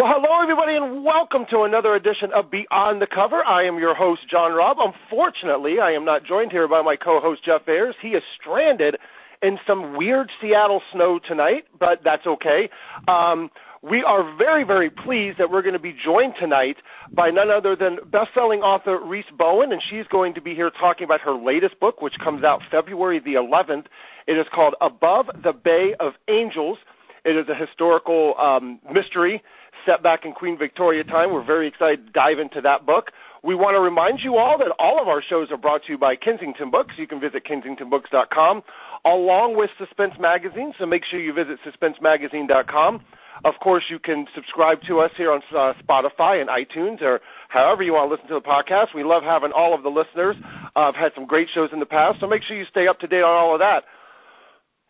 Well, hello, everybody, and welcome to another edition of Beyond the Cover. I am your host, John Raab. Unfortunately, I am not joined here by my co-host, Jeff Ayers. He is stranded in some weird Seattle snow tonight, but that's okay. Um, we are very, very pleased that we're going to be joined tonight by none other than best-selling author Rhys Bowen, and she's going to be here talking about her latest book, which comes out February the 11th. It is called Above the Bay of Angels. It is a historical um, mystery set back in Queen Victoria time. We're very excited to dive into that book. We want to remind you all that all of our shows are brought to you by Kensington Books. You can visit kensingtonbooks.com along with Suspense Magazine, so make sure you visit suspensemagazine.com. Of course, you can subscribe to us here on uh, Spotify and iTunes or however you want to listen to the podcast. We love having all of the listeners. Uh, I've had some great shows in the past, so make sure you stay up to date on all of that.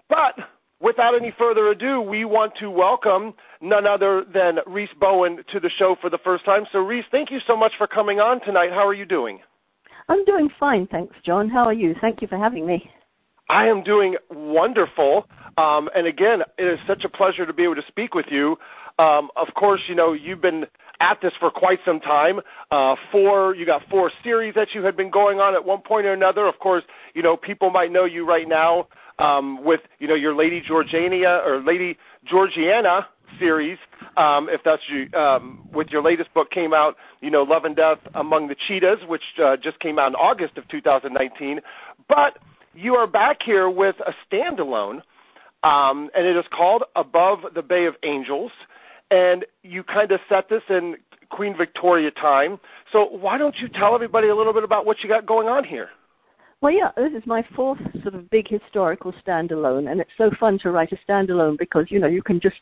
But without any further ado, we want to welcome none other than Rhys Bowen to the show for the first time. So, Rhys, thank you so much for coming on tonight. How are you doing? I'm doing fine, thanks, John. How are you? Thank you for having me. I am doing wonderful. Um, and again, it is such a pleasure to be able to speak with you. Um, of course, you know, you've been at this for quite some time. Uh, four, you got four series that you had been going on at one point or another. Of course, you know, people might know you right now um, with you know your Lady Georgiana or Lady Georgiana series. Um, if that's you, um, with your latest book came out, you know Love and Death Among the Cheetahs, which uh, just came out in August of 2019. But you are back here with a standalone, um, and it is called Above the Bay of Angels. And you kind of set this in Queen Victoria time. So why don't you tell everybody a little bit about what you got going on here? Well, yeah, this is my fourth sort of big historical standalone, and it's so fun to write a standalone because you know you can just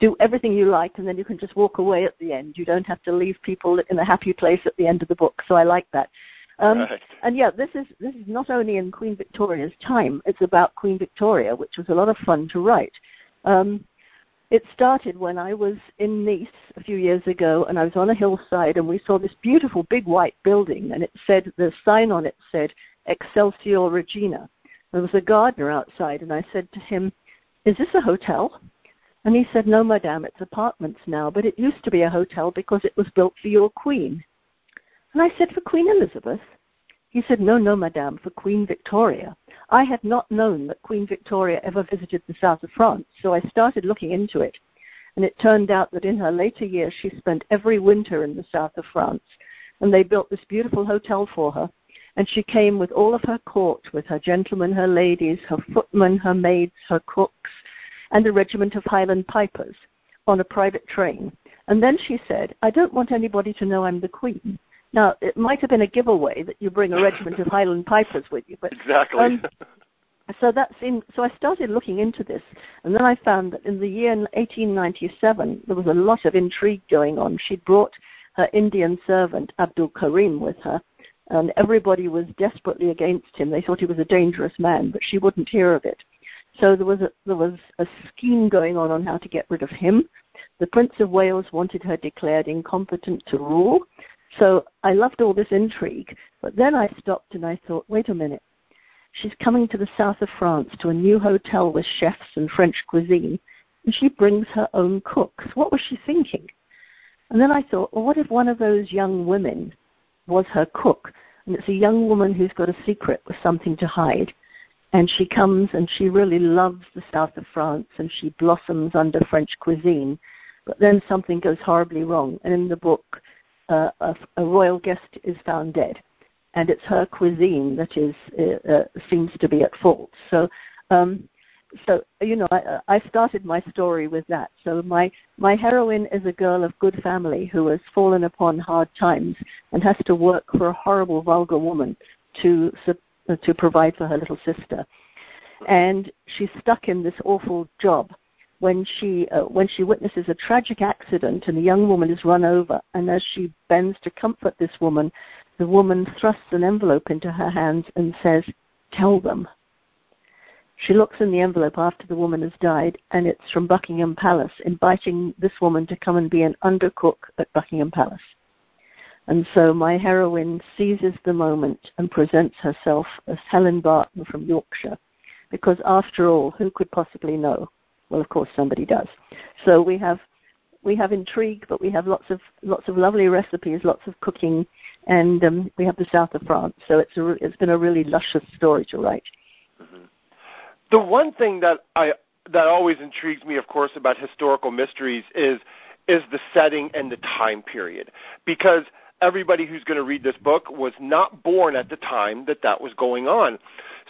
do everything you like, and then you can just walk away at the end. You don't have to leave people in a happy place at the end of the book. So I like that. Um, right. And yeah, this is this is not only in Queen Victoria's time; it's about Queen Victoria, which was a lot of fun to write. Um, it started when I was in Nice a few years ago, and I was on a hillside, and we saw this beautiful big white building, and it said the sign on it said Excelsior Regina. There was a gardener outside, and I said to him, Is this a hotel? And he said, No, madame, it's apartments now, but it used to be a hotel because it was built for your queen. And I said, For Queen Elizabeth? He said, No, no, madame, for Queen Victoria. I had not known that Queen Victoria ever visited the south of France, so I started looking into it. And it turned out that in her later years she spent every winter in the south of France, and they built this beautiful hotel for her and she came with all of her court, with her gentlemen, her ladies, her footmen, her maids, her cooks, and a regiment of Highland pipers on a private train. And then she said, I don't want anybody to know I'm the Queen. Now, it might have been a giveaway that you bring a regiment of Highland pipers with you, but exactly. Um, so that seemed, so I started looking into this, and then I found that in the year 1897 there was a lot of intrigue going on. She'd brought her Indian servant Abdul Karim with her, and everybody was desperately against him. They thought he was a dangerous man, but she wouldn't hear of it. So there was a, there was a scheme going on on how to get rid of him. The Prince of Wales wanted her declared incompetent to rule. So I loved all this intrigue, but then I stopped and I thought, wait a minute. She's coming to the south of France to a new hotel with chefs and French cuisine, and she brings her own cooks. What was she thinking? And then I thought, well, what if one of those young women was her cook. And it's a young woman who's got a secret with something to hide. And she comes and she really loves the south of France and she blossoms under French cuisine. But then something goes horribly wrong. And in the book, uh, a, a, royal guest is found dead. And it's her cuisine that is uh, uh, seems to be at fault. So um, so you know I, I started my story with that so my my heroine is a girl of good family who has fallen upon hard times and has to work for a horrible vulgar woman to to provide for her little sister. And she's stuck in this awful job when she uh, when she witnesses a tragic accident and a young woman is run over. And as she bends to comfort this woman the woman thrusts an envelope into her hands and says tell them. She looks in the envelope after the woman has died, and it's from Buckingham Palace, inviting this woman to come and be an undercook at Buckingham Palace. And so my heroine seizes the moment and presents herself as Helen Barton from Yorkshire, because after all, who could possibly know? Well, of course, somebody does. So we have we have intrigue, but we have lots of lots of lovely recipes, lots of cooking, and um, we have the south of France. So it's a, it's been a really luscious story to write. Mm-hmm. The one thing that I that always intrigues me, of course, about historical mysteries is is the setting and the time period because everybody who's going to read this book was not born at the time that that was going on.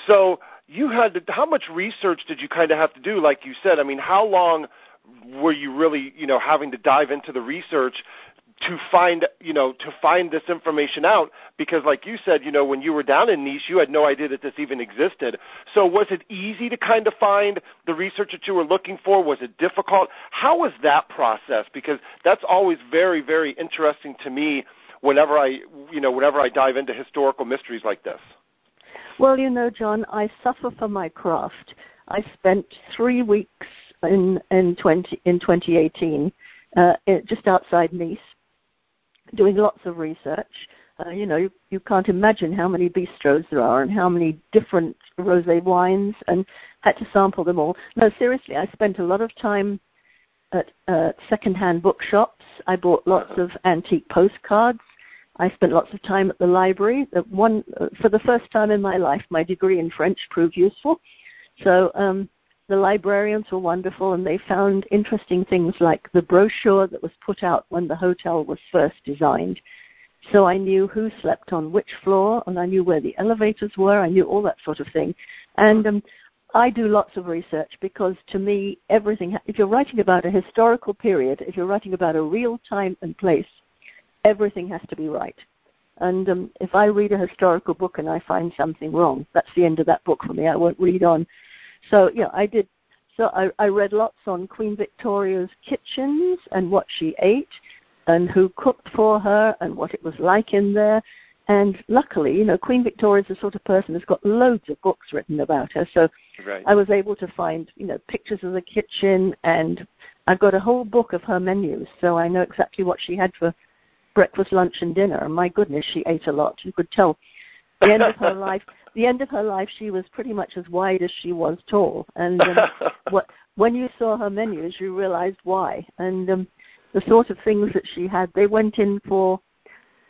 So you had to, how much research did you kind of have to do? Like you said, I mean, how long were you really, you know, having to dive into the research to find, you know, to find this information out? Because, like you said, you know, when you were down in Nice, you had no idea that this even existed. So, was it easy to kind of find the research that you were looking for? Was it difficult? How was that process? Because that's always very, very interesting to me whenever I, you know, whenever I dive into historical mysteries like this. Well, you know, John, I suffer for my craft. I spent three weeks in in 20 in 2018, uh, just outside Nice, doing lots of research. Uh, you know, you, you can't imagine how many bistros there are and how many different rosé wines, and had to sample them all. No, seriously, I spent a lot of time at uh, second-hand bookshops. I bought lots of antique postcards. I spent lots of time at the library. One, uh, for the first time in my life, my degree in French proved useful. So um, the librarians were wonderful, and they found interesting things like the brochure that was put out when the hotel was first designed. So I knew who slept on which floor, and I knew where the elevators were. I knew all that sort of thing. And um, I do lots of research because to me, everything, if you're writing about a historical period, if you're writing about a real time and place, everything has to be right. And um, if I read a historical book and I find something wrong, that's the end of that book for me. I won't read on. So yeah, I did. So I, I read lots on Queen Victoria's kitchens and what she ate, and who cooked for her and what it was like in there. And luckily, you know, Queen Victoria's the sort of person who's got loads of books written about her. So right. I was able to find, you know, pictures of the kitchen and I've got a whole book of her menus. So I know exactly what she had for breakfast, lunch, and dinner. And my goodness, she ate a lot. You could tell. The end of her life, the end of her life, she was pretty much as wide as she was tall. And um, what, when you saw her menus, you realized why. And um, the sort of things that she had, they went in for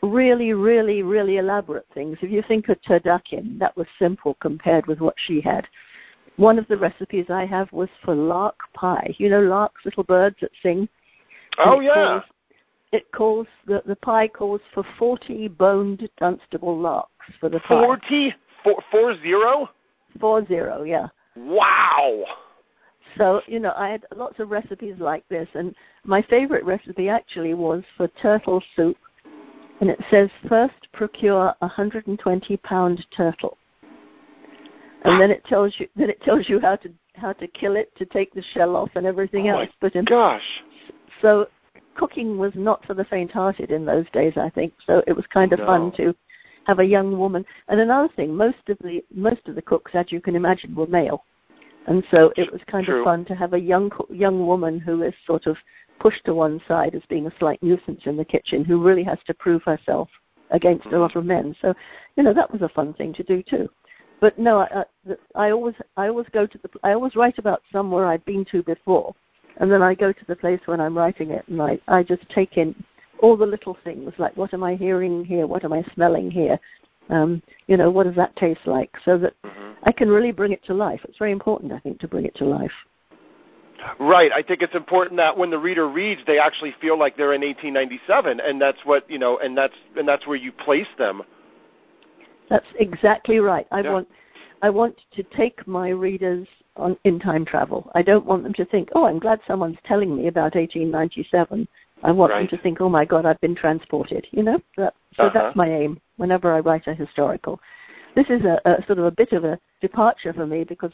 really, really, really elaborate things. If you think of turducken, that was simple compared with what she had. One of the recipes I have was for lark pie. You know larks, little birds that sing. Oh yeah it calls the the pie calls for forty boned Dunstable larks for the pie. Forty four four zero. Four zero, yeah. Wow. So you know, I had lots of recipes like this, and my favorite recipe actually was for turtle soup, and it says first procure a 120 pound turtle, and then it tells you then it tells you how to how to kill it, to take the shell off, and everything oh else. But in, gosh. So cooking was not for the faint-hearted in those days, I think. So it was kind of no. fun to have a young woman. And another thing, most of the most of the cooks, as you can imagine, were male, and so it was kind True. of fun to have a young young woman who is sort of pushed to one side as being a slight nuisance in the kitchen, who really has to prove herself against a lot of men. So, you know, that was a fun thing to do too. But no, I, I, always I always go to the I always write about somewhere I've been to before and then I go to the place when I'm writing it, and I, I just take in all the little things, like what am I hearing here, what am I smelling here, um, you know, what does that taste like, so that mm-hmm. I can really bring it to life. It's very important, I think, to bring it to life. Right. I think it's important that when the reader reads, they actually feel like they're in 1897, and that's what you know, and that's and that's where you place them. That's exactly right. I yeah. want I want to take my readers on, in time travel. I don't want them to think, oh, I'm glad someone's telling me about 1897. I want right. them to think, oh my God, I've been transported. You know, that, so uh-huh. that's my aim whenever I write a historical. This is a, a sort of a bit of a departure for me because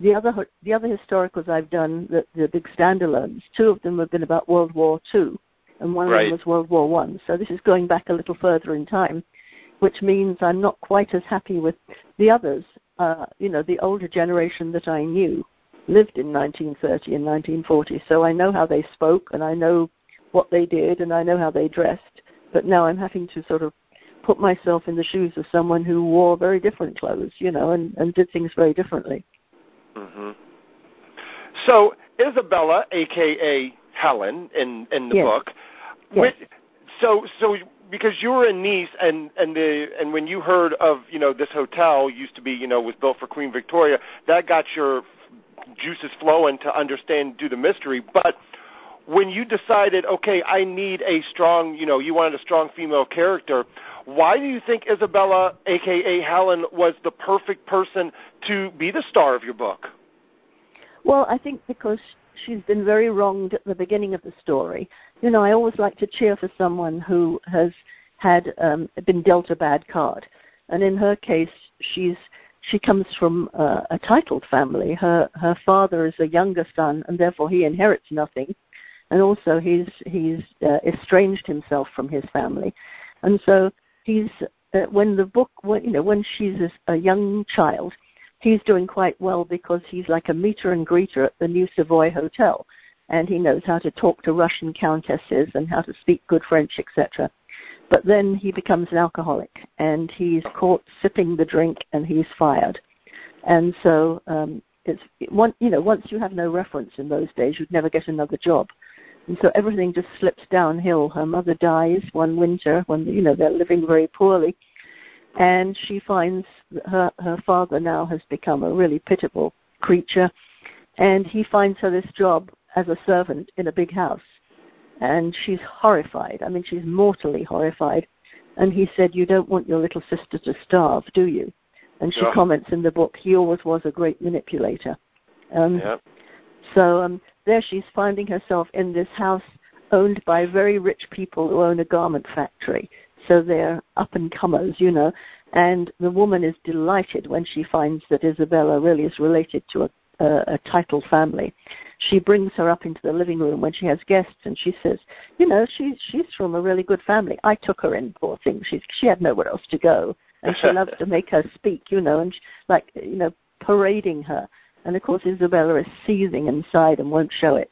the other the other historicals I've done, the, the big standalones, two of them have been about World War Two, and one right. of them was World War One. So this is going back a little further in time, which means I'm not quite as happy with the others uh, you know, the older generation that I knew lived in 1930 and 1940, so I know how they spoke and I know what they did and I know how they dressed. But now I'm having to sort of put myself in the shoes of someone who wore very different clothes, you know, and, and did things very differently. Mm-hmm. So Isabella, aka Helen in in the yes. book. Yes. Which, so so because you were in Nice and and the and when you heard of you know this hotel used to be you know was built for Queen Victoria, that got your juices flowing to understand do the mystery. But when you decided, okay, I need a strong, you know, you wanted a strong female character. Why do you think Isabella, aka Helen, was the perfect person to be the star of your book? Well, I think because she's been very wronged at the beginning of the story. You know, I always like to cheer for someone who has had um, been dealt a bad card, and in her case, she's she comes from uh, a titled family. Her her father is a younger son, and therefore he inherits nothing, and also he's he's uh, estranged himself from his family, and so he's uh, when the book when, you know when she's a, a young child, he's doing quite well because he's like a meter and greeter at the New Savoy Hotel, and he knows how to talk to Russian countesses and how to speak good French, etc. But then he becomes an alcoholic, and he's caught sipping the drink, and he's fired. And so um, it's one, you know, once you have no reference in those days, you'd never get another job. And so everything just slips downhill. Her mother dies one winter when you know they're living very poorly, and she finds that her her father now has become a really pitiable creature, and he finds her this job as a servant in a big house, and she's horrified. I mean, she's mortally horrified. And he said, "You don't want your little sister to starve, do you?" And she Yeah. comments in the book, "He always was a great manipulator." Um, Yeah. So um, there she's finding herself in this house owned by very rich people who own a garment factory. So they're up and comers, you know. And the woman is delighted when she finds that Isabella really is related to a, a, a titled family. She brings her up into the living room when she has guests, and she says, "You know, she's she's from a really good family. I took her in, poor thing. She's she had nowhere else to go, and she loves to make her speak, you know, and she, like you know, parading her." And of course, Isabella is seething inside and won't show it.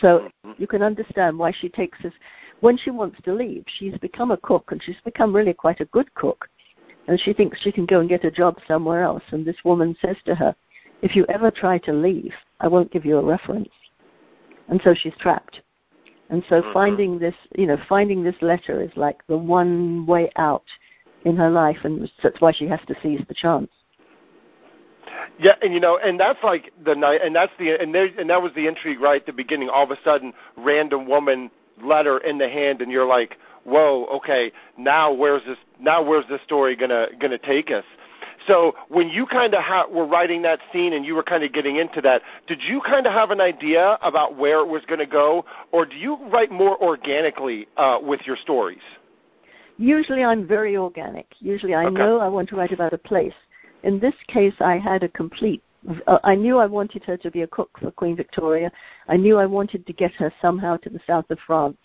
So you can understand why she takes this. When she wants to leave, she's become a cook, and she's become really quite a good cook. And she thinks she can go and get a job somewhere else. And this woman says to her, If you ever try to leave, I won't give you a reference. And so she's trapped. And so Mhm. finding this, you know, finding this letter is like the one way out in her life, and that's why she has to seize the chance. Yeah, and you know, and that's like the night, and that's the, and there, and that was the intrigue right at the beginning. All of a sudden, random woman letter in the hand, and you're like, whoa, okay, now where's this? Now where's this story gonna gonna take us? So when you kind of ha- were writing that scene and you were kind of getting into that, did you kind of have an idea about where it was going to go, or do you write more organically uh, with your stories? Usually I'm very organic. Usually I Okay. know I want to write about a place. In this case, I had a complete. Uh, I knew I wanted her to be a cook for Queen Victoria. I knew I wanted to get her somehow to the south of France.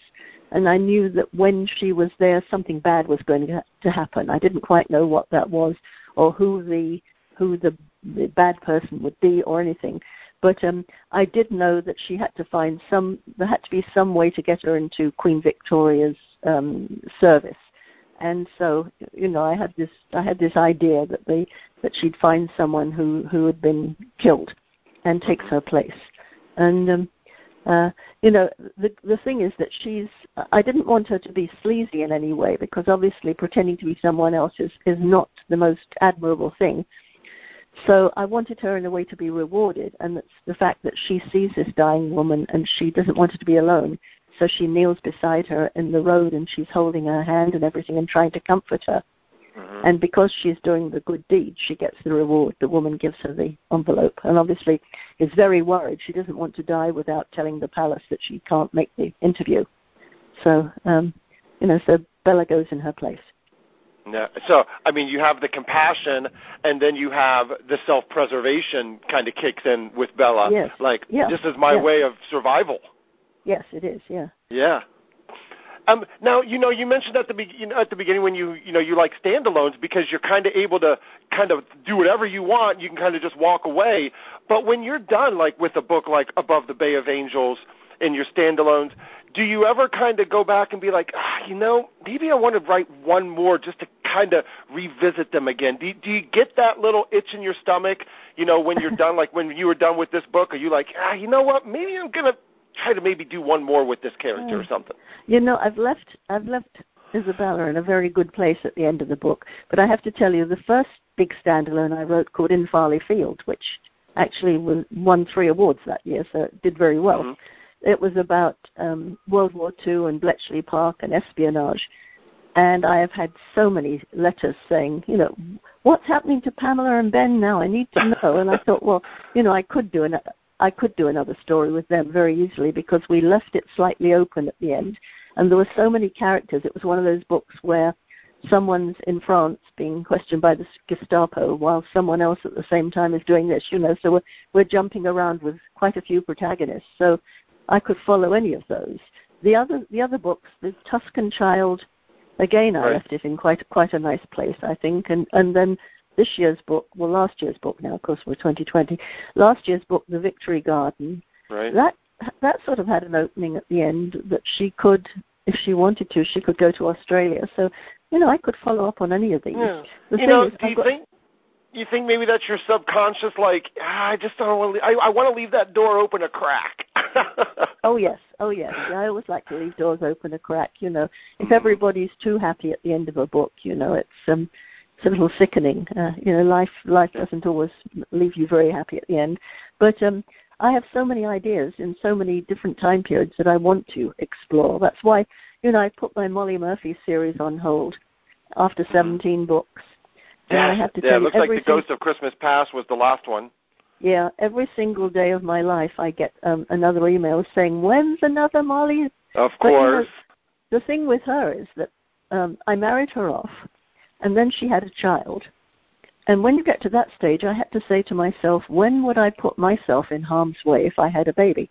And I knew that when she was there, something bad was going to, to happen. I didn't quite know what that was or who the who the, the bad person would be or anything. But um, I did know that she had to find some. There had to be some way to get her into Queen Victoria's um, service and so you know i had this i had this idea that they that she'd find someone who who had been killed and takes her place and um uh you know the the thing is that she's i didn't want her to be sleazy in any way because obviously pretending to be someone else is is not the most admirable thing so I wanted her in a way to be rewarded, and that's the fact that she sees this dying woman and she doesn't want her to be alone. So she kneels beside her in the road and she's holding her hand and everything and trying to comfort her. Mm-hmm. And because she's doing the good deed, she gets the reward. The woman gives her the envelope and obviously is very worried. She doesn't want to die without telling the palace that she can't make the interview. So, um, you know, so Bella goes in her place. Yeah. So, I mean, you have the compassion, and then you have the self-preservation kind of kicks in with Bella. Yes. Like, Yeah. this is my Yeah. way of survival. Yes, it is, yeah. Yeah. Um, now, you know, you mentioned at the be- you know, at the beginning when you you know you like standalones because you're kind of able to kind of do whatever you want. You can kind of just walk away. But when you're done, like with a book like Above the Bay of Angels and your standalones, do you ever kind of go back and be like, ah, you know, maybe I want to write one more just to kind of revisit them again? Do do you get that little itch in your stomach? You know, when you're done, like when you were done with this book, are you like, ah, you know what? Maybe I'm gonna try to maybe do one more with this character or something. You know, I've left I've left Isabella in a very good place at the end of the book, but I have to tell you the first big standalone I wrote called In Farley Field, which actually was, won three awards that year, so it did very well. Mm-hmm. It was about um, World War II and Bletchley Park and espionage. And I have had so many letters saying, you know, what's happening to Pamela and Ben now? I need to know. and I thought, well, you know, I could do an, I could do another story with them very easily because we left it slightly open at the end, and there were so many characters. It was one of those books where someone's in France being questioned by the Gestapo while someone else at the same time is doing this, you know. So we're, we're jumping around with quite a few protagonists. So I could follow any of those. The other the other books, the Tuscan Child, again I left it in quite quite a nice place, I think, and and then this year's book, well last year's book now, of course we're 2020. Last year's book, The Victory Garden, right. that that sort of had an opening at the end that she could if she wanted to, she could go to Australia. So you know, I could follow up on any of these. Yeah. The you know, is, do you got, think you think maybe that's your subconscious? Like, ah, I just don't want to. I, I want to leave that door open a crack. oh yes, oh yes. Yeah, I always like to leave doors open a crack. You know, if everybody's too happy at the end of a book, you know, it's um, it's a little sickening. Uh, you know, life life doesn't always leave you very happy at the end. But um, I have so many ideas in so many different time periods that I want to explore. That's why you know, I put my Molly Murphy series on hold after mm-hmm. 17 books. And yeah, I have to yeah, tell it looks like The Ghost of Christmas Past was the last one. Yeah, every single day of my life I get um, another email saying, when's another Molly? Of but, course. You know, the thing with her is that um, I married her off, and then she had a child. And when you get to that stage, I had to say to myself, when would I put myself in harm's way if I had a baby?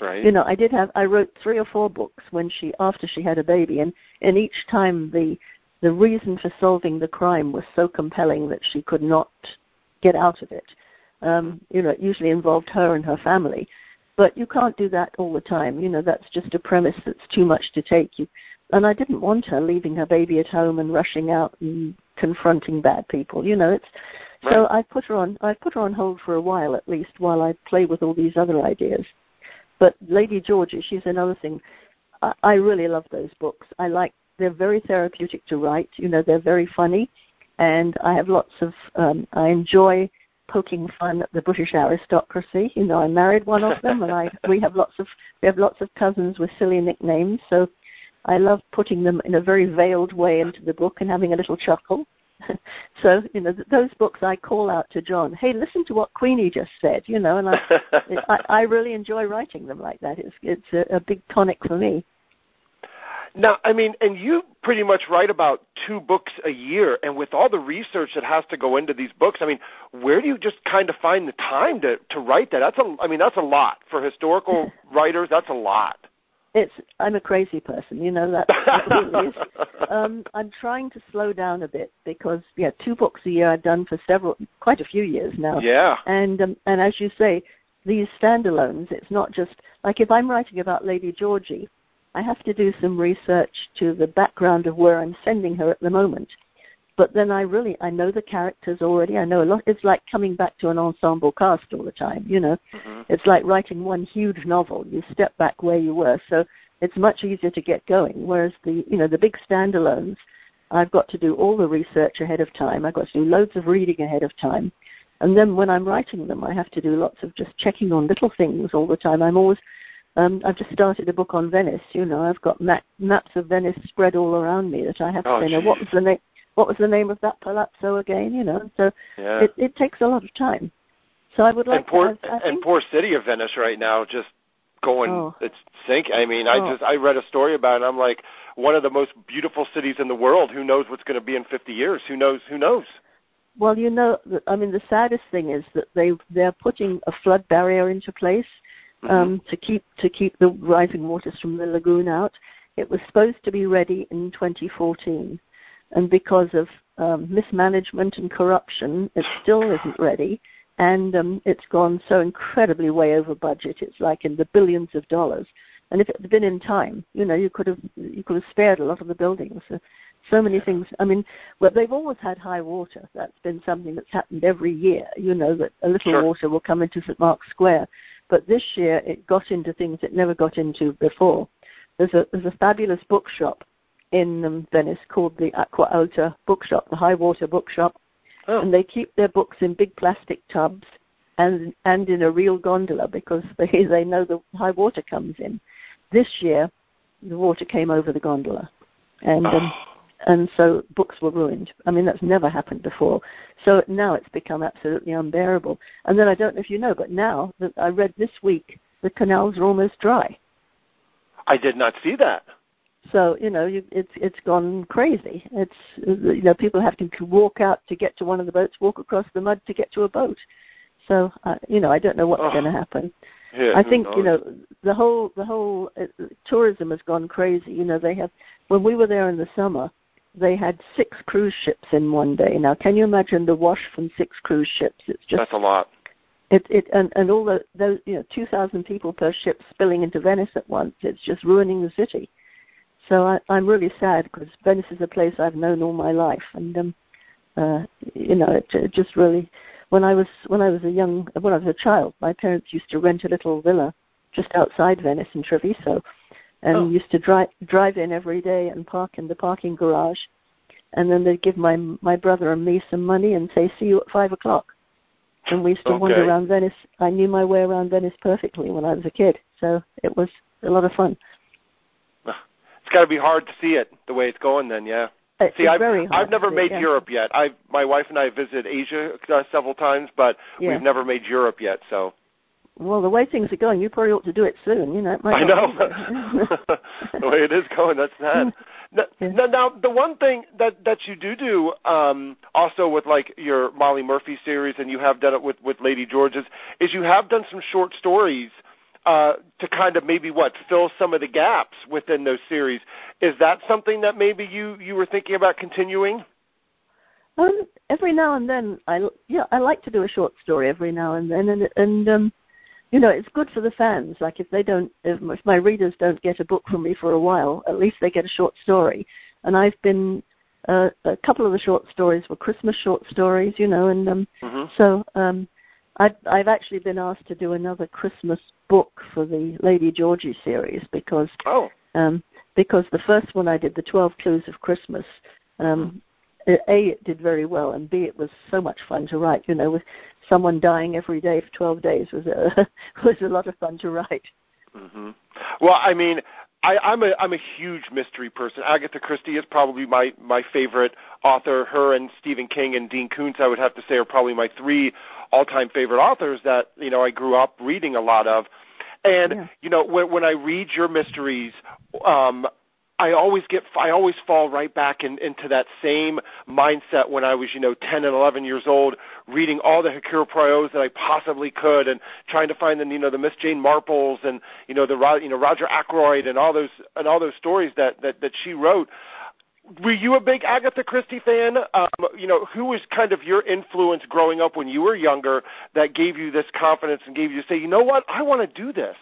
Right. You know, I did have I wrote three or four books when she after she had a baby and and each time the the reason for solving the crime was so compelling that she could not get out of it. Um, you know, it usually involved her and her family. But you can't do that all the time. You know, that's just a premise that's too much to take. You and I didn't want her leaving her baby at home and rushing out and confronting bad people. You know, it's right. so I put her on I put her on hold for a while at least while I play with all these other ideas. But Lady Georgie, she's another thing. I, I really love those books. I like they're very therapeutic to write. You know, they're very funny, and I have lots of. Um, I enjoy poking fun at the British aristocracy. You know, I married one of them, and I we have lots of we have lots of cousins with silly nicknames. So I love putting them in a very veiled way into the book and having a little chuckle. so you know th- those books I call out to John. Hey, listen to what Queenie just said. You know, and I I, I really enjoy writing them like that. It's it's a, a big tonic for me. Now, I mean, and you pretty much write about two books a year, and with all the research that has to go into these books, I mean, where do you just kind of find the time to to write that? That's a, I mean, that's a lot for historical writers. That's a lot it's I'm a crazy person, you know that. really um, I'm trying to slow down a bit because yeah, two books a year I've done for several, quite a few years now. Yeah. And um, and as you say, these standalones, it's not just like if I'm writing about Lady Georgie, I have to do some research to the background of where I'm sending her at the moment but then I really I know the characters already. I know a lot. It's like coming back to an ensemble cast all the time. You know, mm-hmm. it's like writing one huge novel. You step back where you were, so it's much easier to get going. Whereas the you know the big standalones, I've got to do all the research ahead of time. I've got to do loads of reading ahead of time, and then when I'm writing them, I have to do lots of just checking on little things all the time. I'm always um, I've just started a book on Venice. You know, I've got map, maps of Venice spread all around me that I have oh, to say, now what was the name? what was the name of that palazzo again? You know, so yeah. it, it takes a lot of time. So I would like and poor, to. I, I and poor city of Venice right now, just going oh. it's sinking. I mean, I oh. just I read a story about it. and I'm like, one of the most beautiful cities in the world. Who knows what's going to be in 50 years? Who knows? Who knows? Well, you know, I mean, the saddest thing is that they they're putting a flood barrier into place. Um, to keep to keep the rising waters from the lagoon out. It was supposed to be ready in 2014, and because of um, mismanagement and corruption, it still isn't ready, and um, it's gone so incredibly way over budget. It's like in the billions of dollars. And if it had been in time, you know, you could have you could have spared a lot of the buildings. So, so many things. I mean, well, they've always had high water. That's been something that's happened every year. You know that a little sure. water will come into St Mark's Square, but this year it got into things it never got into before. There's a there's a fabulous bookshop in um, Venice called the Acqua Alta Bookshop, the High Water Bookshop, Oh. and they keep their books in big plastic tubs and and in a real gondola because they they know the high water comes in. This year, the water came over the gondola, and um, and so books were ruined. I mean that's never happened before. So now it's become absolutely unbearable. And then I don't know if you know, but now that I read this week, the canals are almost dry. I did not see that. So you know, you, it's it's gone crazy. It's you know, people have to walk out to get to one of the boats, walk across the mud to get to a boat. So uh, you know, I don't know what's Oh. going to happen. Yeah, I think you know the whole the whole uh, tourism has gone crazy. You know, they have when we were there in the summer, they had six cruise ships in one day. Now, can you imagine the wash from six cruise ships? It's just that's a lot. it it and and all the those you know two thousand people per ship spilling into Venice at once. It's just ruining the city. So I, I'm really sad because Venice is a place I've known all my life, and um, uh, you know it, it just really. When I was when I was a young when I was a child, my parents used to rent a little villa just outside Venice in Treviso, and Oh. used to drive drive in every day and park in the parking garage, and then they'd give my my brother and me some money and say see you at five o'clock and we used to wander around Venice. I knew my way around Venice perfectly when I was a kid, so it was a lot of fun. It's got to be hard to see it the way it's going. Then, yeah. It's See, I've I've never made yeah. Europe yet. I my wife and I visited Asia uh, several times, but Yeah. we've never made Europe yet. So Well, the way things are going, you probably ought to do it soon. You know, it might I know the way it is going. That's sad. Now, Yeah. now, now, the one thing that that you do do um, also with like your Molly Murphy series, and you have done it with with Lady George's, is you have done some short stories uh, to kind of maybe what fill some of the gaps within those series. Is that something that maybe you you were thinking about continuing? Um, every now and then, I yeah, I like to do a short story every now and then, and and um, you know, it's good for the fans. Like if they don't, if my readers don't get a book from me for a while, at least they get a short story. And I've been uh, a couple of the short stories were Christmas short stories, you know, and um, hmm so um, I've I've actually been asked to do another Christmas book for the Lady Georgie series because Oh, um, because the first one I did, the Twelve Clues of Christmas, um, a it did very well, and b it was so much fun to write. You know, with someone dying every day for twelve days was a was a lot of fun to write. hmm Well, I mean, I, I'm a I'm a huge mystery person. Agatha Christie is probably my my favorite author. Her and Stephen King and Dean Koontz, I would have to say, are probably my three all-time favorite authors that you know I grew up reading a lot of. And Yeah. you know, when when I read your mysteries, um, I always get I always fall right back in, into that same mindset when I was you know 10 and 11 years old, reading all the Hercule Poirot's that I possibly could, and trying to find the you know the Miss Jane Marples and you know the you know Roger Ackroyd and all those and all those stories that that that she wrote. Were you a big Agatha Christie fan? Um, you know, who was kind of your influence growing up when you were younger that gave you this confidence and gave you to say, you know what, I want to do this.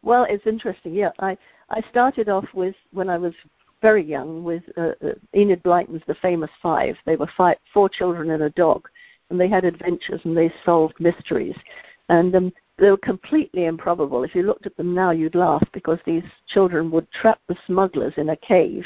Well, it's interesting. Yeah, I I started off with when I was very young with uh, uh, Enid Blyton's The Famous Five. They were five, four children and a dog, and they had adventures and they solved mysteries, and um, they were completely improbable. If you looked at them now, you'd laugh because these children would trap the smugglers in a cave.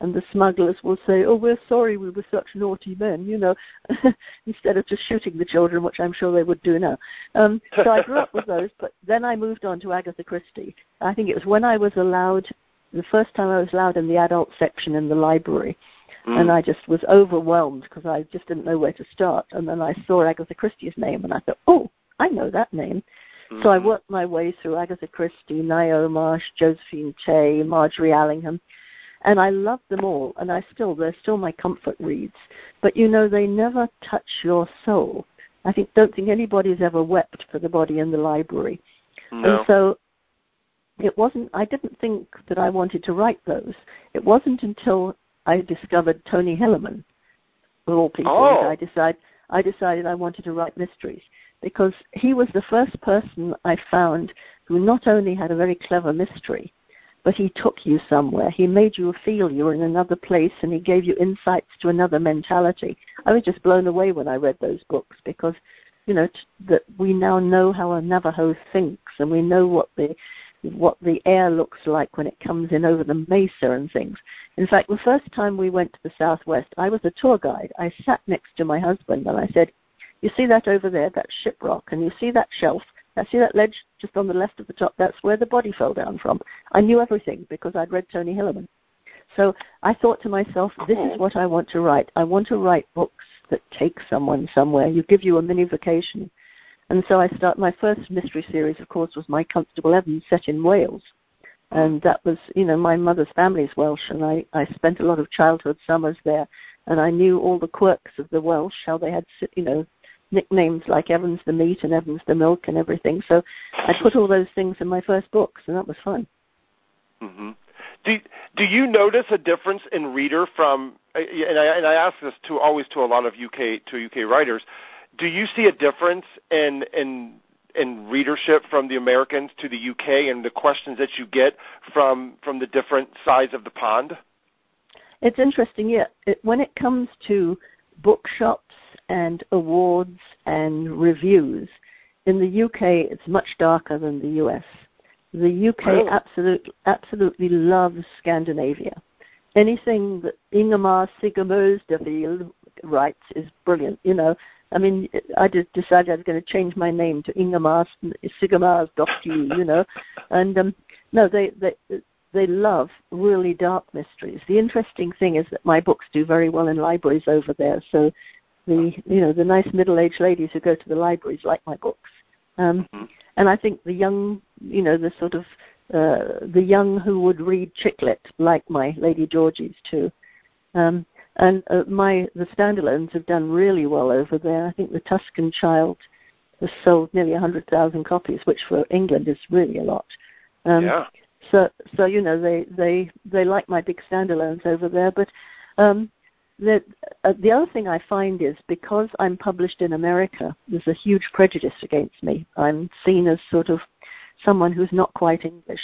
And the smugglers will say, "Oh, we're sorry, we were such naughty men," you know, instead of just shooting the children, which I'm sure they would do now. Um, so I grew up with those, but then I moved on to Agatha Christie. I think it was when I was allowed, the first time I was allowed in the adult section in the library, Mm. and I just was overwhelmed because I just didn't know where to start. And then I saw Agatha Christie's name, and I thought, "Oh, I know that name." So I Mhm. worked my way through Agatha Christie, Ngaio Marsh, Josephine Tey, Margery Allingham, and I love them all. And I still, they're still my comfort reads. But you know, they never touch your soul. I think, don't think anybody's ever wept for the body in the library. No. And so it wasn't, I didn't think that I wanted to write those. It wasn't until I discovered Tony Hillerman, of all people, Oh. I decided, I decided I wanted to write mysteries because he was the first person I found who not only had a very clever mystery, but he took you somewhere. He made you feel you were in another place and he gave you insights to another mentality. I was just blown away when I read those books because you know, t- that we now know how a Navajo thinks, and we know what the what the air looks like when it comes in over the mesa and things. In fact, the first time we went to the Southwest, I was a tour guide. I sat next to my husband and I said, "You see that over there, that shiprock, and you see that shelf? I see that ledge just on the left of the top. That's where the body fell down from." I knew everything because I'd read Tony Hillerman. So I thought to myself, this is mm-hmm. what I want to write. I want to write books that take someone somewhere. You give you a mini vacation. And so I start my first mystery series, of course, was My Constable Evans, set in Wales, and that was, you know, my mother's family is Welsh, and I I spent a lot of childhood summers there, and I knew all the quirks of the Welsh, how they had, you know, nicknames like Evans the meat and Evans the milk and everything. So I put all those things in my first books, and that was fun. Mm-hmm. Do do you notice a difference in reader from? And I and I ask this to always to a lot of UK to UK writers. Do you see a difference in in in readership from the Americans to the UK and the questions that you get from from the different sides of the pond? It's interesting, yeah. It, when it comes to bookshops and awards and reviews, in the UK it's much darker than the US. The UK absolutely absolutely loves Scandinavia. Anything that Ingemar Sigurðsdóttir writes is brilliant. You know, I mean, I just decided I was going to change my name to Ingemar Sigurðsdóttir. You know, and um, no, they they they love really dark mysteries. The interesting thing is that my books do very well in libraries over there. So the you know the nice middle-aged ladies who go to the libraries like my books. Um, Mhm. and I think the young, you know, the sort of uh, the young who would read chick lit like my Lady Georgies too. Um, and uh, my the standalones have done really well over there. I think the Tuscan Child has sold nearly 100,000 copies, which for England is really a lot. Um, yeah. so so you know they they they like my big standalones over there but um the uh, the other thing i find is because i'm published in america there's a huge prejudice against me i'm seen as sort of someone who's not quite english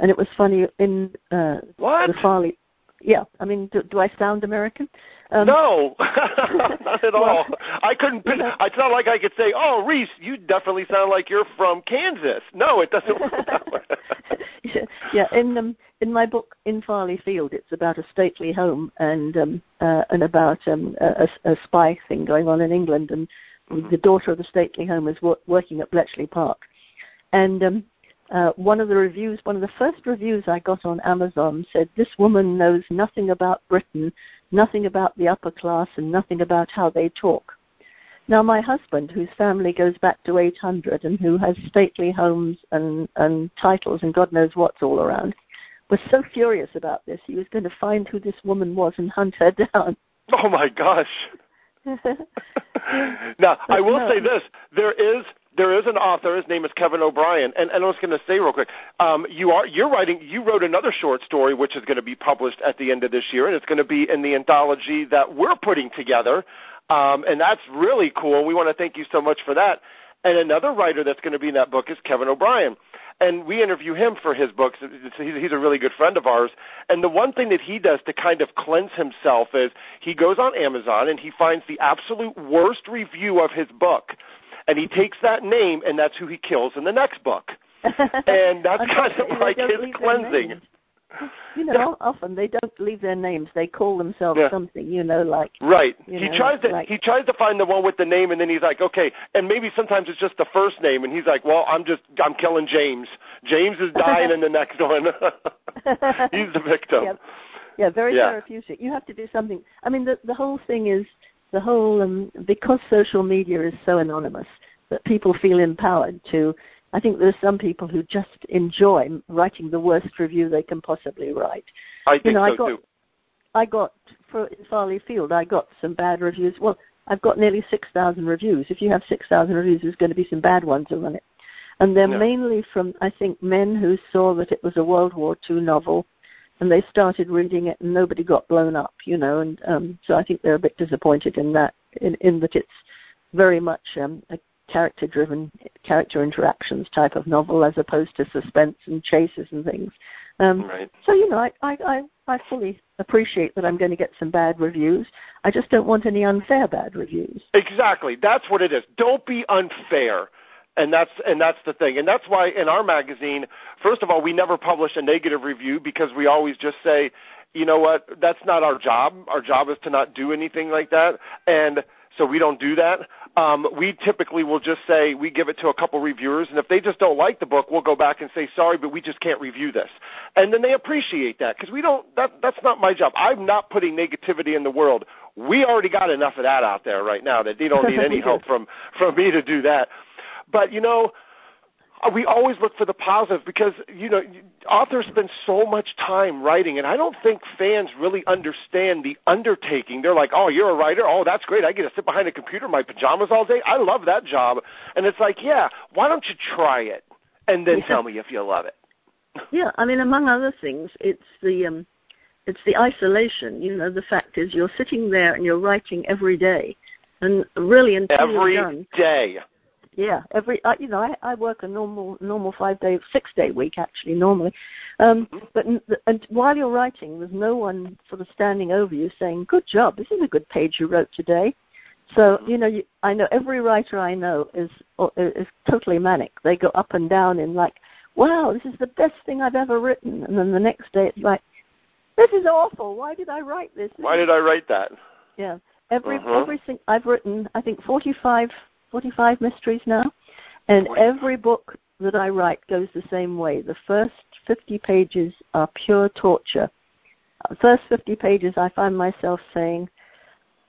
and it was funny in uh What? the farley yeah i mean do, do i sound american um no, not at all. I couldn't. Pin, it's not like I could say, "Oh, Rhys, you definitely sound like you're from Kansas." No, it doesn't work that way. yeah, yeah. In um, in my book In Farley Field, it's about a stately home and um, uh, and about um, a, a spy thing going on in England, and Mhm. the daughter of the stately home is wo- working at Bletchley Park, and um, uh, one of the reviews, one of the first reviews I got on Amazon said this woman knows nothing about Britain, nothing about the upper class, and nothing about how they talk. Now, my husband, whose family goes back to 800 and who has stately homes and, and titles and God knows what's all around, was so furious about this, he was going to find who this woman was and hunt her down. Oh my gosh. now, I will no. say this: there is there is an author. His name is Kevin O'Brien, and, and I was going to say real quick, um, you are you're writing. You wrote another short story, which is going to be published at the end of this year, and it's going to be in the anthology that we're putting together, um, and that's really cool. We want to thank you so much for that. And another writer that's going to be in that book is Kevin O'Brien. And we interview him for his books. He's, he's a really good friend of ours. And the one thing that he does to kind of cleanse himself is he goes on Amazon and he finds the absolute worst review of his book. And he takes that name and that's who he kills in the next book. And that's kind of like his cleansing. You know, often they don't leave their names. They call themselves Yeah. something, you know, like Right. He know, tries to like- he tries to find the one with the name and then he's like, okay, and maybe sometimes it's just the first name and he's like, well, I'm just I'm killing James. James is dying in the next one. he's the victim. Yeah. Yeah, very Yeah. therapeutic. You have to do something. I mean, the the whole thing is the whole um, because social media is so anonymous that people feel empowered to. I think there's some people who just enjoy writing the worst review they can possibly write. I think know, I got- too. I got for in Farley Field, I got some bad reviews. Well, I've got nearly six thousand reviews. If you have six thousand reviews, there's going to be some bad ones on it, and they're mainly from I think men who saw that it was a World War II novel, and they started reading it, and nobody got blown up, you know. And um, so I think they're a bit disappointed in that, in, in that it's very much um, a character driven, character interactions type of novel as opposed to suspense and chases and things. Um, right. So you know, I, I I I fully appreciate that I'm going to get some bad reviews. I just don't want any unfair bad reviews. Exactly. That's what it is. Don't be unfair. And that's and that's the thing. And that's why in our magazine, first of all, we never publish a negative review because we always just say, you know what, that's not our job. Our job is to not do anything like that. And so we don't do that. Um, we typically will just say we give it to a couple reviewers, and if they just don't like the book, we'll go back and say sorry, but we just can't review this, and then they appreciate that because we don't. That that's not my job. I'm not putting negativity in the world. We already got enough of that out there right now that they don't need any help from from me to do that. But you know, we always look for the positive because you know authors spend so much time writing and i don't think fans really understand the undertaking. They're like oh you're a writer? Oh that's great. I get to sit behind a computer in my pajamas all day. I love that job. And it's like yeah why don't you try it and then tell me if you love it? Yeah i mean among other things it's the um it's the isolation. You know the fact is you're sitting there and you're writing every day and really until every you're done, day yeah, every uh, you know I, I work a normal normal five day six day week actually normally, um, but and while you're writing, there's no one sort of standing over you saying, "Good job, this is a good page you wrote today." So you know you, I know every writer I know is uh, is totally manic. They go up and down in like, "Wow, this is the best thing I've ever written," and then the next day it's like, "This is awful. Why did I write this?" why did i write that Yeah. Every Mhm. everything I've written, I think 45, 45 mysteries now, and every book that I write goes the same way. The first 50 pages are pure torture. Uh, First 50 pages, I find myself saying,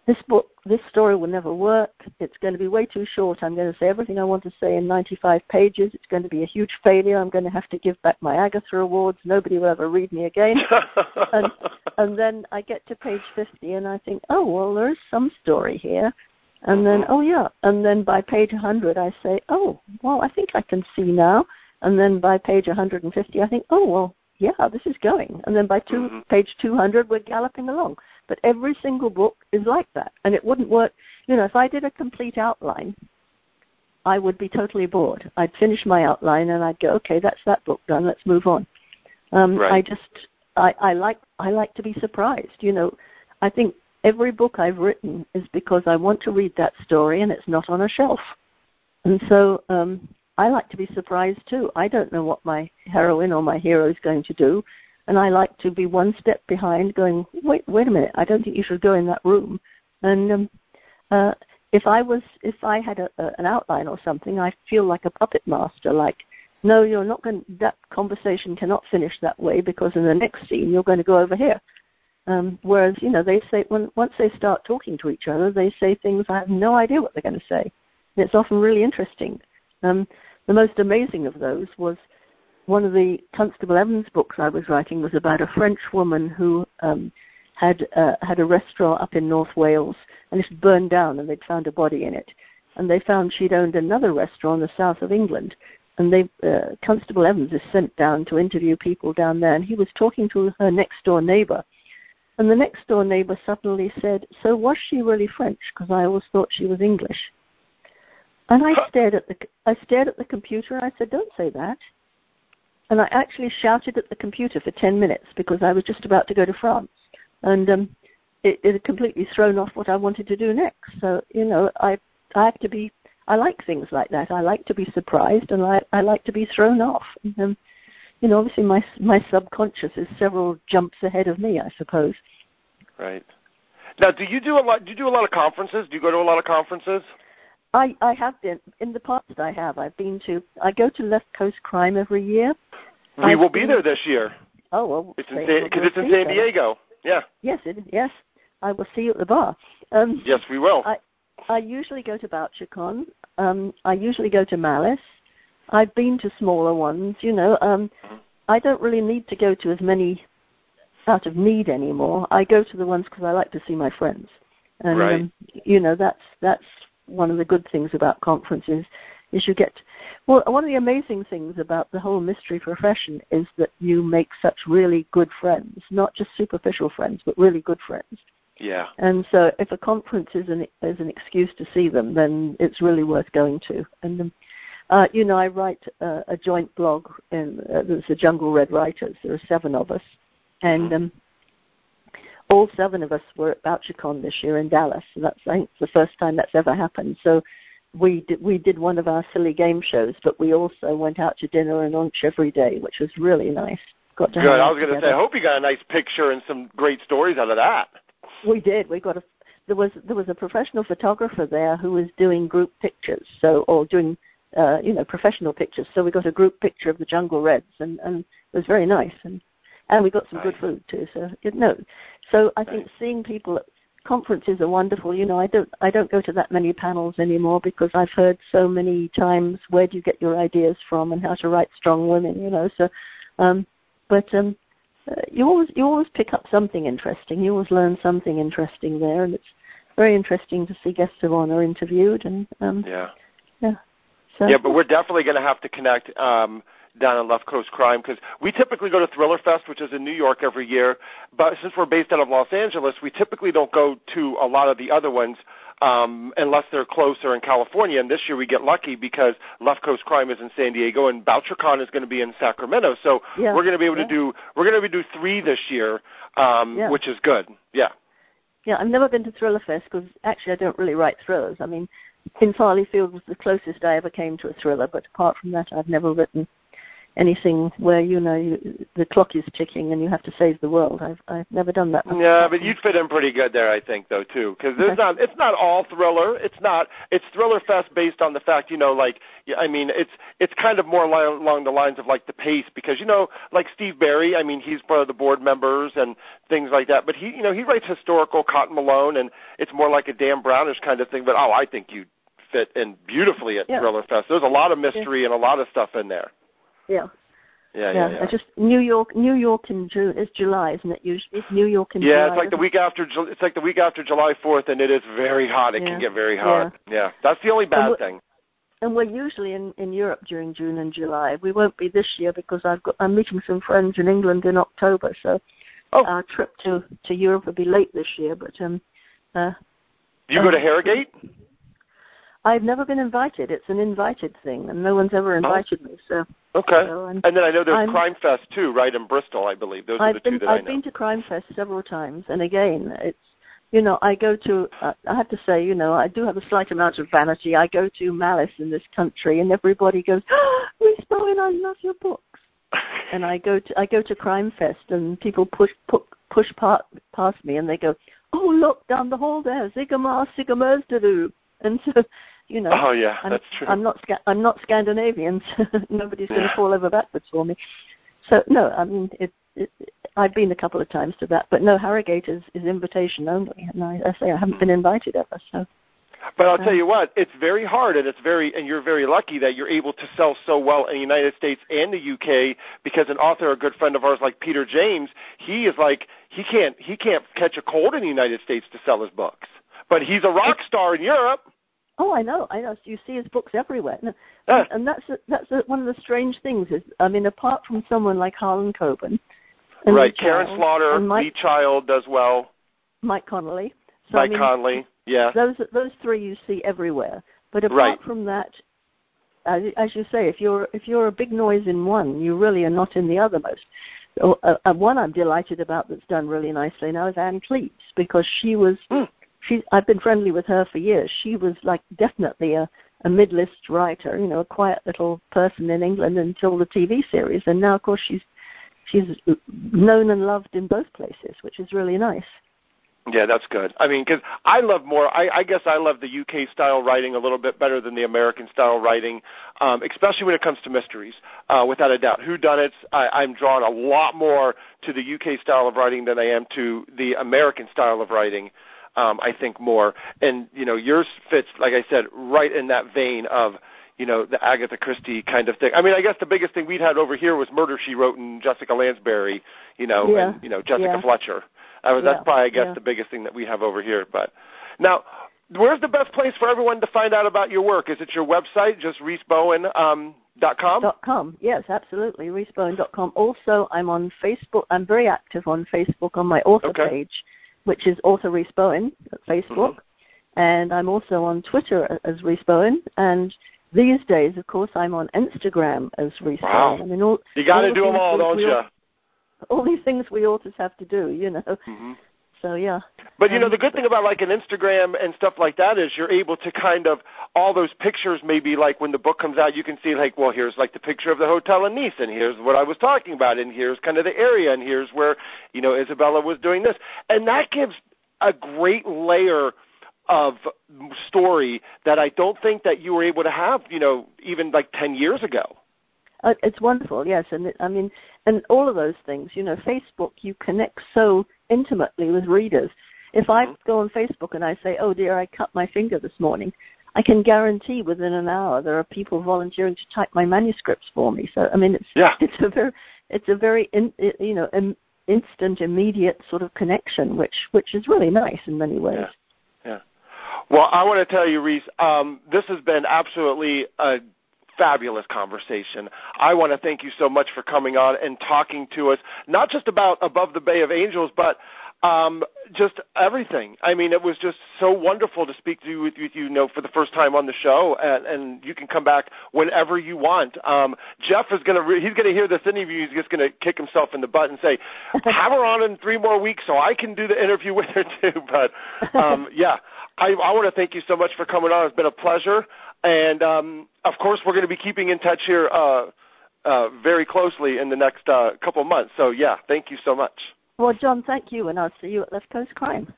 "This book, this story will never work. It's going to be way too short. I'm going to say everything I want to say in 95 pages. It's going to be a huge failure. I'm going to have to give back my Agatha awards. Nobody will ever read me again." and and then I get to page 50 and I think, oh, well, there is some story here. And then, oh, yeah. And then by page 100, I say, oh, well, I think I can see now. And then by page 150, I think, oh, well, yeah, this is going. And then by two, Mhm. page 200, we're galloping along. But every single book is like that. And it wouldn't work. You know, if I did a complete outline, I would be totally bored. I'd finish my outline and I'd go, okay, that's that book done. Let's move on. Um, Right. I just, I, I like, I like to be surprised. You know, I think every book I've written is because I want to read that story and it's not on a shelf. And so um, I like to be surprised too. I don't know what my heroine or my hero is going to do, and I like to be one step behind, going, wait, wait a minute, I don't think you should go in that room. And um, uh, if I was, if I had a, a, an outline or something, I feel like a puppet master. Like, no, you're not going. That conversation cannot finish that way because in the next scene you're going to go over here. Um, whereas, you know, they say when once they start talking to each other, they say things I have no idea what they're going to say. And it's often really interesting. Um, the most amazing of those was one of the Constable Evans books I was writing was about a French woman who um, had uh, had a restaurant up in North Wales, and it burned down, and they'd found a body in it. And they found she'd owned another restaurant in the south of England. And they, uh, Constable Evans is sent down to interview people down there, and he was talking to her next door neighbor. And the next door neighbor suddenly said, "So was she really French? Because I always thought she was English." And I stared at the I stared at the computer and I said, "Don't say that." And I actually shouted at the computer for ten minutes because I was just about to go to France, and um, it, it had completely thrown off what I wanted to do next. So you know, I I have to be. I like things like that. I like to be surprised, and I I like to be thrown off. And, um, you know, obviously my my subconscious is several jumps ahead of me, I suppose. Right. Now, do you do a lot? Do you do a lot of conferences? Do you go to a lot of conferences? I I have been in the past. I have. I've been to. I go to Left Coast Crime every year. We I've will be there this year. Oh well, It's in San, we'll because it's in San. Diego. Yeah. Yes, it, yes. I will see you at the bar. Um, Yes, we will. I I usually go to BoucherCon. Um, I usually go to Malice. I've been to smaller ones. You know, um, Mhm. I don't really need to go to as many out of need anymore. I go to the ones because I like to see my friends, and Right. um, you know that's that's one of the good things about conferences is you get well one of the amazing things about the whole mystery profession is that you make such really good friends not just superficial friends but really good friends Yeah. And so, if a conference is an is an excuse to see them, then it's really worth going to. And um, uh, you know, I write uh, a joint blog, and uh, there's the Jungle Red Writers. There are seven of us, and um, all seven of us were at BoucherCon this year in Dallas. So that's I think the first time that's ever happened. So we did, we did one of our silly game shows, but we also went out to dinner and lunch every day, which was really nice. Got to Good. I was going to say, I hope you got a nice picture and some great stories out of that. We did. We got a there was there was a professional photographer there who was doing group pictures, so or doing uh, you know professional pictures. So we got a group picture of the Jungle Reds, and and it was very nice, and and we got some nice. good food too. So you know, so I think seeing people at conferences are wonderful. You know, I don't I don't go to that many panels anymore because I've heard so many times where do you get your ideas from and how to write strong women. You know, so um, but um, uh, you always you always pick up something interesting. You always learn something interesting there, and it's very interesting to see guests of honor interviewed. And um, Yeah. yeah, so Yeah, but we're definitely going to have to connect um, down in Left Coast Crime because we typically go to Thriller Fest, which is in New York every year. But since we're based out of Los Angeles, we typically don't go to a lot of the other ones um, unless they're closer in California. And this year we get lucky because Left Coast Crime is in San Diego and BoucherCon is going to be in Sacramento. So Yeah, we're going to be able yeah. to do we're going to do three this year, um, Yeah. which is good. Yeah. yeah, I've never been to Thriller Fest because actually I don't really write thrillers. I mean, in Farleigh Field was the closest I ever came to a thriller, but apart from that, I've never written anything where you know you, the clock is ticking and you have to save the world. I've I've never done that. Yeah, but you'd fit in pretty good there, I think, though, too, because Okay. not. It's not all thriller. It's not. It's thriller fest based on the fact, you know, like I mean, it's it's kind of more li- along the lines of like the pace, because you know, like Steve Berry. I mean, he's part of the board members and things like that. But he, you know, he writes historical Cotton Malone, and it's more like a Dan Brownish kind of thing. But oh, I think you fit in beautifully at Yeah. Thriller Fest. There's a lot of mystery and a lot of stuff in there. Yeah. Yeah, yeah, yeah. Just New York, New York in June. It's July, isn't it? Usually, it's New York in Yeah, July. it's like the week after. It's like the week after July Fourth, and it is very hot. It Yeah. can get very hot. Yeah, yeah, that's the only bad what- thing. And we're usually in in Europe during June and July. We won't be this year because I've got I'm meeting some friends in England in October. So Oh. our trip to to Europe will be late this year. But um, uh, Do you go to um, Harrogate? I've never been invited. It's an invited thing, and no one's ever invited me. So Okay. so And then I know there's I'm- Crime Fest too, right in Bristol, I believe. Those are the I've two been that I I've know. been to Crime Fest several times, and again, it's you know I go to uh, I have to say you know I do have a slight amount of vanity. I go to Malice in this country, and everybody goes, oh, "Miss Bowen, I love your books." And I go to I go to Crime Fest, and people push push push pa- past me, and they go, "Oh look down the hall there, Zigama Sigamers to do." And so, you know, oh yeah, I'm, that's true. I'm not Sca- I'm not Scandinavian. So nobody's going Yeah. to fall over backwards for me. So no, I mean it, it. I've been a couple of times to that, but no, Harrogate is, is invitation only, and I, I say I haven't been hmm. invited ever. So But I'll tell you what, it's very hard, and it's very, and you're very lucky that you're able to sell so well in the United States and the UK. Because an author, a good friend of ours, like Peter James, he is like he can't he can't catch a cold in the United States to sell his books, but he's a rock star in Europe. Oh, I know, I know. So you see his books everywhere, and, Yeah. and that's a, that's a, one of the strange things. Is I mean, apart from someone like Harlan Coben, and right, Lee Karin Child, Slaughter, Mike, Lee Child does well, Mike Connelly, so, I Mike mean, Conley, yeah, those those three you see everywhere. But apart Right. from that, as, as you say, if you're if you're a big noise in one, you really are not in the other most. So, uh, uh, one I'm delighted about that's done really nicely now is Ann Cleeves because she was Hmm. She I've been friendly with her for years. She was like definitely a a mid-list writer, you know, a quiet little person in England until the TV series, and now of course she's she's known and loved in both places, which is really nice. Yeah, that's good. I mean, because I love more. I, I guess I love the UK style writing a little bit better than the American style writing, um, especially when it comes to mysteries. Uh, without a doubt, Who Done It? I'm drawn a lot more to the UK style of writing than I am to the American style of writing. Um, I think more, and you know, yours fits, like I said, right in that vein of you know, the Agatha Christie kind of thing. I mean, I guess the biggest thing we'd had over here was Murder She Wrote and Jessica Lansbury, you know, Yeah. and you know Jessica Yeah. Fletcher. That was, that's Yeah. probably, I guess, the biggest thing that we have over here. But now, where's the best place for everyone to find out about your work? Is it your website, just rhysbowen um, dot com? Dot com. Yes, absolutely. Rhysbowen.com. Also, I'm on Facebook. I'm very active on Facebook on my author Okay. page, which is author Rhys Bowen at Facebook, mm-hmm. and I'm also on Twitter as Rhys Bowen, and these days, of course, I'm on Instagram as Rhys wow. Bowen. I mean, all, you got to do them all, don't you? All these things we authors have to do, you know. Mm-hmm. So yeah. But you know the good thing about like an Instagram and stuff like that is you're able to kind of all those pictures maybe like when the book comes out you can see like well here's like the picture of the hotel in Nice and here's what I was talking about and here's kind of the area and here's where you know Isabella was doing this and that gives a great layer of story that I don't think that you were able to have you know even like 10 years ago. Uh, it's wonderful, yes, and it, I mean, and all of those things. You know, Facebook, you connect so intimately with readers. If mm-hmm. I go on Facebook and I say, "Oh dear, I cut my finger this morning," I can guarantee within an hour there are people volunteering to type my manuscripts for me. So I mean, it's yeah. it's a very it's a very in, you know Im, instant, immediate sort of connection, which which is really nice in many ways. Yeah. yeah. Well, I want to tell you, Rhys, um, this has been absolutely a fabulous conversation. I want to thank you so much for coming on and talking to us, not just about Above the Bay of Angels, but um, just everything. I mean, it was just so wonderful to speak to you with, with you, you know, for the first time on the show, and, and you can come back whenever you want. Um, Jeff is going to re- he's going to hear this interview. He's just going to kick himself in the butt and say, "Have her on in three more weeks so I can do the interview with her too." But um, yeah, I, I want to thank you so much for coming on. It's been a pleasure. And um, of course, we're going to be keeping in touch here uh, uh, very closely in the next uh, couple of months. So, yeah, thank you so much. Well, John, thank you, and I'll see you at Left Coast Crime.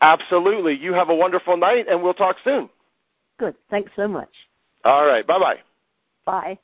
Absolutely. You have a wonderful night, and we'll talk soon. Good. Thanks so much. All right. Bye-bye. Bye.